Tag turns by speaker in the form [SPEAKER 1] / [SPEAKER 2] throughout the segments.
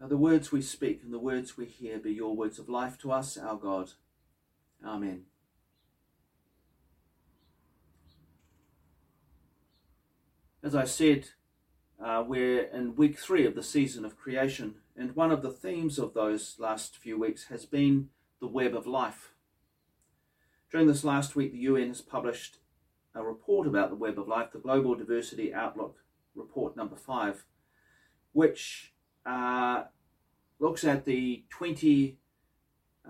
[SPEAKER 1] Now, the words we speak and the words we hear be your words of life to us, our God. Amen. As I said, uh, we're in week three of the season of creation, and one of the themes of those last few weeks has been the web of life. During this last week, the UN has published a report about the web of life, the Global Diversity Outlook Report number five, which uh, looks at the 20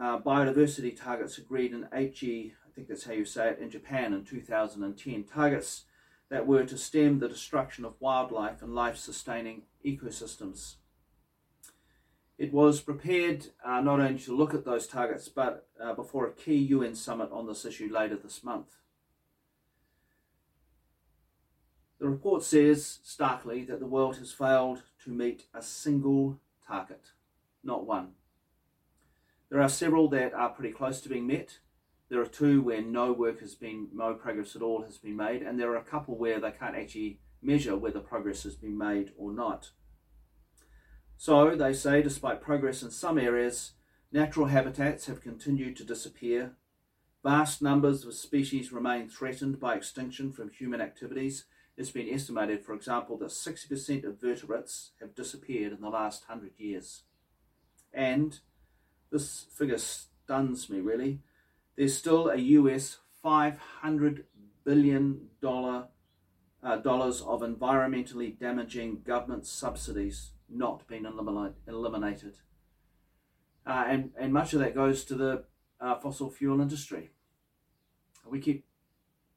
[SPEAKER 1] uh, biodiversity targets agreed in Aichi, I think that's how you say it, in Japan in 2010. Targets that were to stem the destruction of wildlife and life sustaining ecosystems. It was prepared uh, not only to look at those targets, but uh, before a key UN summit on this issue later this month. The report says starkly that the world has failed to meet a single target, not one. There are several that are pretty close to being met. There are two where no work has been, no progress at all has been made, and there are a couple where they can't actually measure whether progress has been made or not. So, they say, despite progress in some areas, natural habitats have continued to disappear. Vast numbers of species remain threatened by extinction from human activities, it's been estimated, for example, that 60% of vertebrates have disappeared in the last 100 years. And this figure stuns me really. There's still a US $500 billion uh, dollars of environmentally damaging government subsidies not eliminate, eliminated. Uh, and, and much of that goes to the uh, fossil fuel industry. We keep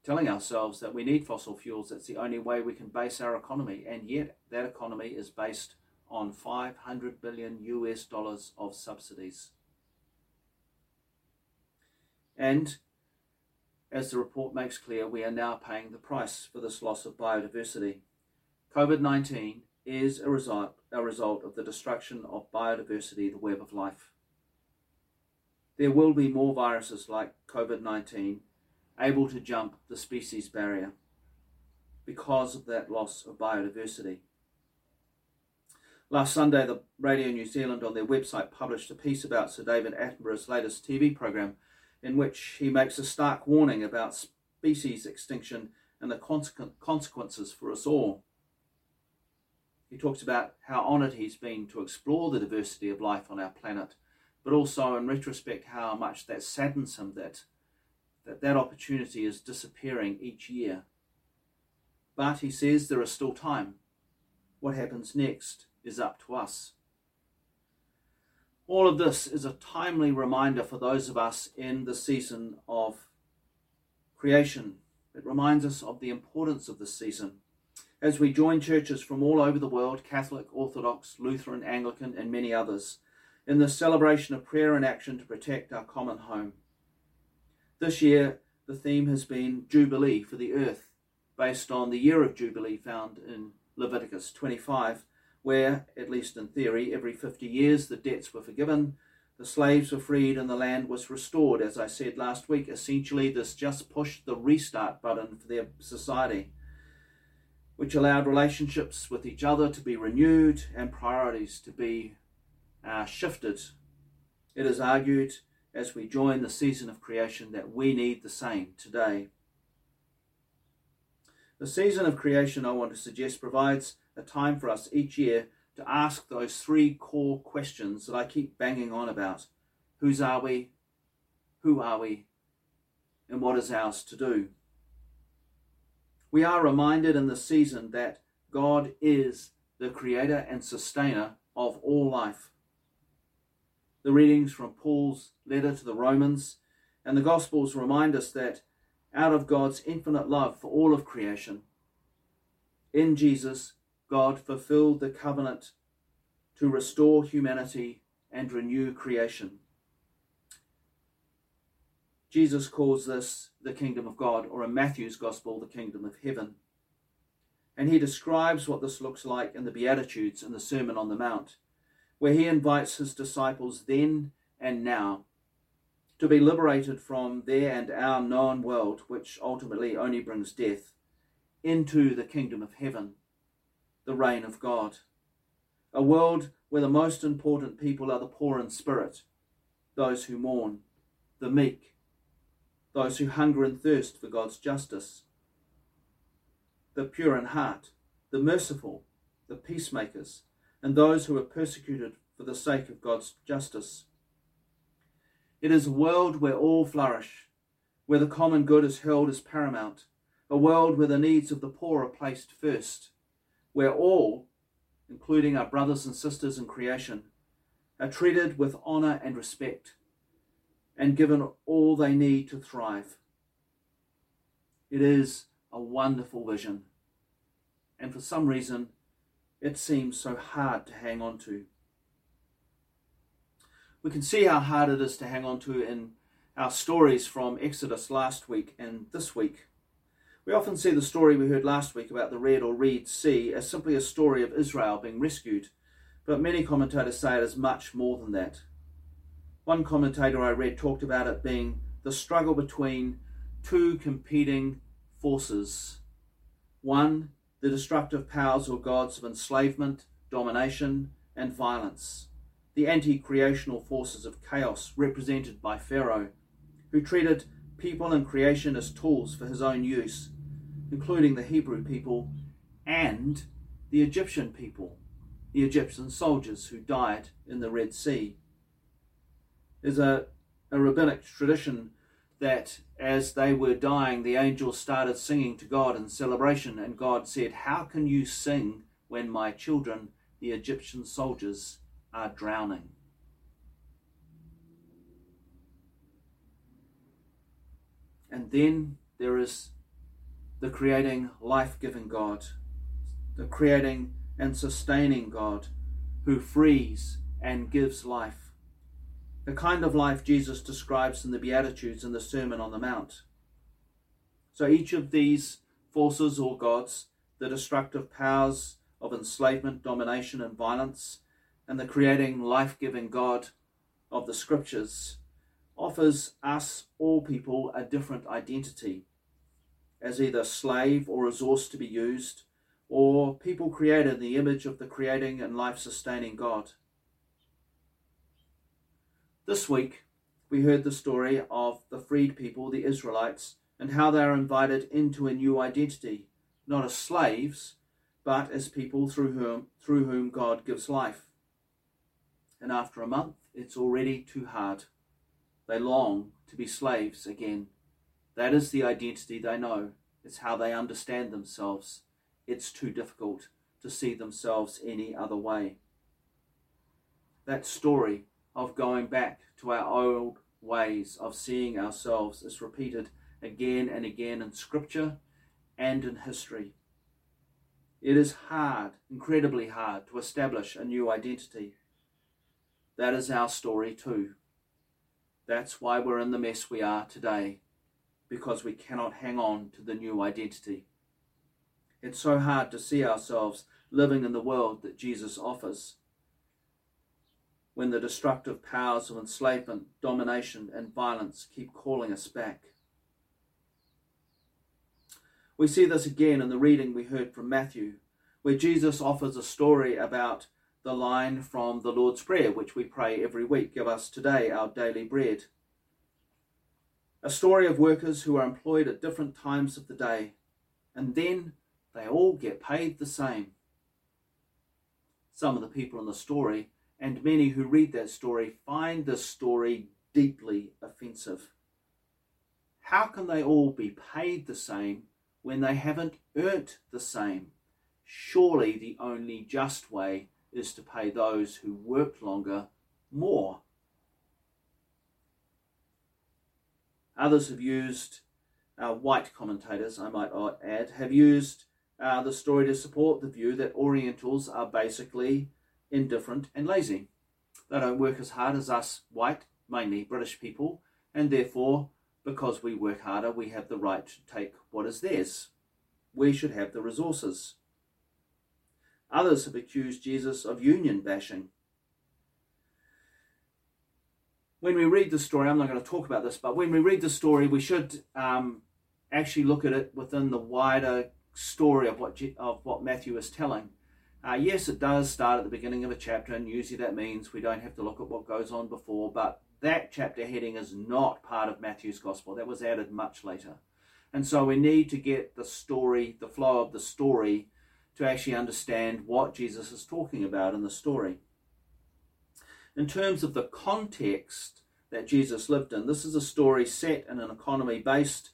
[SPEAKER 1] telling ourselves that we need fossil fuels. That's the only way we can base our economy. And yet, that economy is based on 500 billion US dollars of subsidies. And as the report makes clear, we are now paying the price for this loss of biodiversity. COVID 19 is a result, a result of the destruction of biodiversity, the web of life. There will be more viruses like COVID 19 able to jump the species barrier because of that loss of biodiversity. Last Sunday, the Radio New Zealand on their website published a piece about Sir David Attenborough's latest TV program, in which he makes a stark warning about species extinction and the consequences for us all. He talks about how honoured he's been to explore the diversity of life on our planet, but also in retrospect how much that saddens him that that that opportunity is disappearing each year. But he says there is still time. What happens next is up to us. All of this is a timely reminder for those of us in the season of creation. It reminds us of the importance of this season. As we join churches from all over the world Catholic, Orthodox, Lutheran, Anglican, and many others in the celebration of prayer and action to protect our common home. This year, the theme has been Jubilee for the earth, based on the year of Jubilee found in Leviticus 25, where, at least in theory, every 50 years the debts were forgiven, the slaves were freed, and the land was restored. As I said last week, essentially, this just pushed the restart button for their society, which allowed relationships with each other to be renewed and priorities to be uh, shifted. It is argued as we join the season of creation that we need the same today. The season of creation, I want to suggest, provides a time for us each year to ask those three core questions that I keep banging on about Whose are we? Who are we? And what is ours to do? We are reminded in the season that God is the creator and sustainer of all life the readings from Paul's letter to the Romans and the Gospels remind us that out of God's infinite love for all of creation, in Jesus, God fulfilled the covenant to restore humanity and renew creation. Jesus calls this the kingdom of God, or in Matthew's Gospel, the kingdom of heaven. And he describes what this looks like in the Beatitudes and the Sermon on the Mount where he invites his disciples then and now to be liberated from their and our known world, which ultimately only brings death, into the kingdom of heaven, the reign of God. a world where the most important people are the poor in spirit, those who mourn, the meek, those who hunger and thirst for God's justice, the pure in heart, the merciful, the peacemakers, and those who are persecuted for the sake of God's justice. It is a world where all flourish, where the common good is held as paramount, a world where the needs of the poor are placed first, where all, including our brothers and sisters in creation, are treated with honour and respect and given all they need to thrive. It is a wonderful vision, and for some reason, it seems so hard to hang on to. We can see how hard it is to hang on to in our stories from Exodus last week and this week. We often see the story we heard last week about the Red or Reed Sea as simply a story of Israel being rescued, but many commentators say it is much more than that. One commentator I read talked about it being the struggle between two competing forces. One, the destructive powers or gods of enslavement, domination, and violence. The anti creational forces of chaos represented by Pharaoh, who treated people and creation as tools for his own use including the Hebrew people and the Egyptian people, the Egyptian soldiers who died in the Red Sea. There's a, a rabbinic tradition that as they were dying, the angels started singing to God in celebration, and God said, How can you sing when my children, the Egyptian soldiers, are drowning? And then there is the creating, life giving God, the creating and sustaining God who frees and gives life. The kind of life Jesus describes in the Beatitudes and the Sermon on the Mount. So each of these forces or gods, the destructive powers of enslavement, domination, and violence, and the creating, life giving God of the Scriptures, offers us, all people, a different identity as either slave or resource to be used, or people created in the image of the creating and life sustaining God. This week, we heard the story of the freed people, the Israelites, and how they are invited into a new identity, not as slaves, but as people through whom, through whom God gives life. And after a month, it's already too hard. They long to be slaves again. That is the identity they know. It's how they understand themselves. It's too difficult to see themselves any other way. That story of going back to our old ways of seeing ourselves is repeated again and again in Scripture and in history. It is hard, incredibly hard, to establish a new identity. That is our story too. That's why we're in the mess we are today because we cannot hang on to the new identity. It's so hard to see ourselves living in the world that Jesus offers when the destructive powers of enslavement, domination, and violence keep calling us back. We see this again in the reading we heard from Matthew, where Jesus offers a story about the line from the Lord's Prayer, which we pray every week Give us today our daily bread a story of workers who are employed at different times of the day, and then they all get paid the same. Some of the people in the story, and many who read that story, find this story deeply offensive. How can they all be paid the same when they haven't earned the same? Surely the only just way is to pay those who worked longer more. Others have used, uh, white commentators, I might add, have used uh, the story to support the view that Orientals are basically indifferent and lazy. They don't work as hard as us white, mainly British people, and therefore, because we work harder, we have the right to take what is theirs. We should have the resources. Others have accused Jesus of union bashing when we read the story, I'm not going to talk about this, but when we read the story, we should um, actually look at it within the wider story of what of what Matthew is telling. Uh, yes, it does start at the beginning of a chapter, and usually that means we don't have to look at what goes on before, but that chapter heading is not part of Matthew's Gospel. That was added much later. And so we need to get the story, the flow of the story, to actually understand what Jesus is talking about in the story. In terms of the context that Jesus lived in, this is a story set in an economy based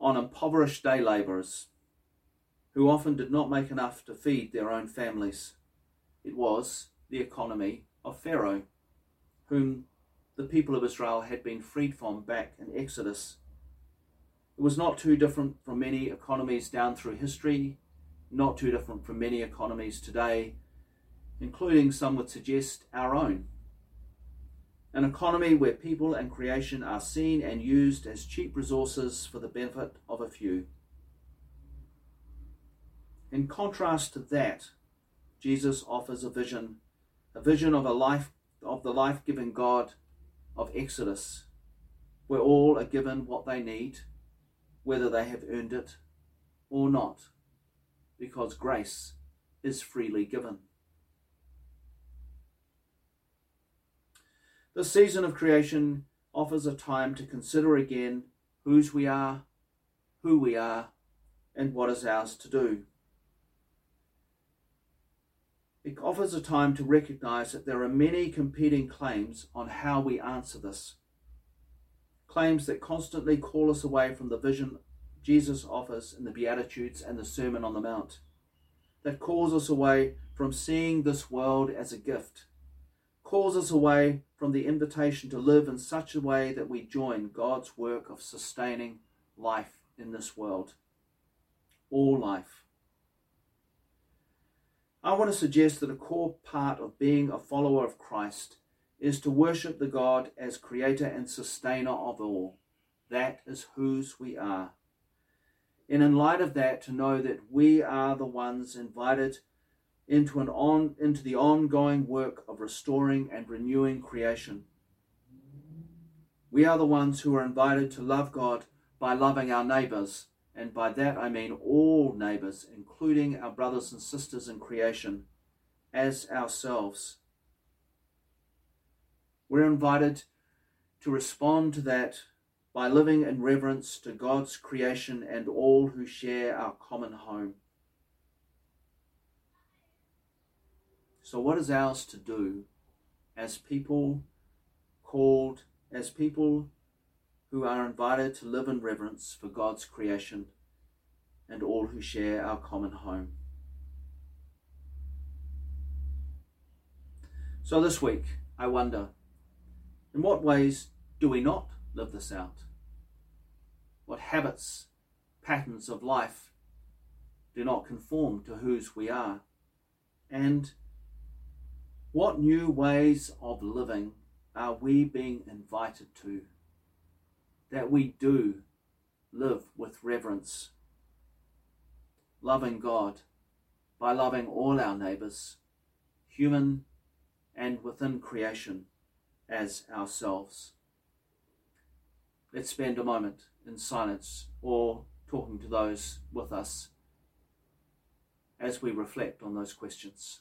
[SPEAKER 1] on impoverished day labourers who often did not make enough to feed their own families. It was the economy of Pharaoh, whom the people of Israel had been freed from back in Exodus. It was not too different from many economies down through history, not too different from many economies today, including some would suggest our own. An economy where people and creation are seen and used as cheap resources for the benefit of a few. In contrast to that, Jesus offers a vision, a vision of a life of the life-giving God of Exodus, where all are given what they need, whether they have earned it or not, because grace is freely given. The season of creation offers a time to consider again whose we are, who we are, and what is ours to do. It offers a time to recognize that there are many competing claims on how we answer this. Claims that constantly call us away from the vision Jesus offers in the Beatitudes and the Sermon on the Mount, that calls us away from seeing this world as a gift, calls us away from the invitation to live in such a way that we join God's work of sustaining life in this world. All life I want to suggest that a core part of being a follower of Christ is to worship the God as creator and sustainer of all. That is whose we are. And in light of that, to know that we are the ones invited into, an on, into the ongoing work of restoring and renewing creation. We are the ones who are invited to love God by loving our neighbours and by that I mean all neighbours, including our brothers and sisters in creation, as ourselves. We're invited to respond to that by living in reverence to God's creation and all who share our common home. So, what is ours to do as people called, as people who are invited to live in reverence for God's creation and all who share our common home. So this week, I wonder in what ways do we not live this out? What habits, patterns of life do not conform to whose we are? And what new ways of living are we being invited to? that we do live with reverence, loving God by loving all our neighbours, human and within creation, as ourselves. Let's spend a moment in silence or talking to those with us as we reflect on those questions.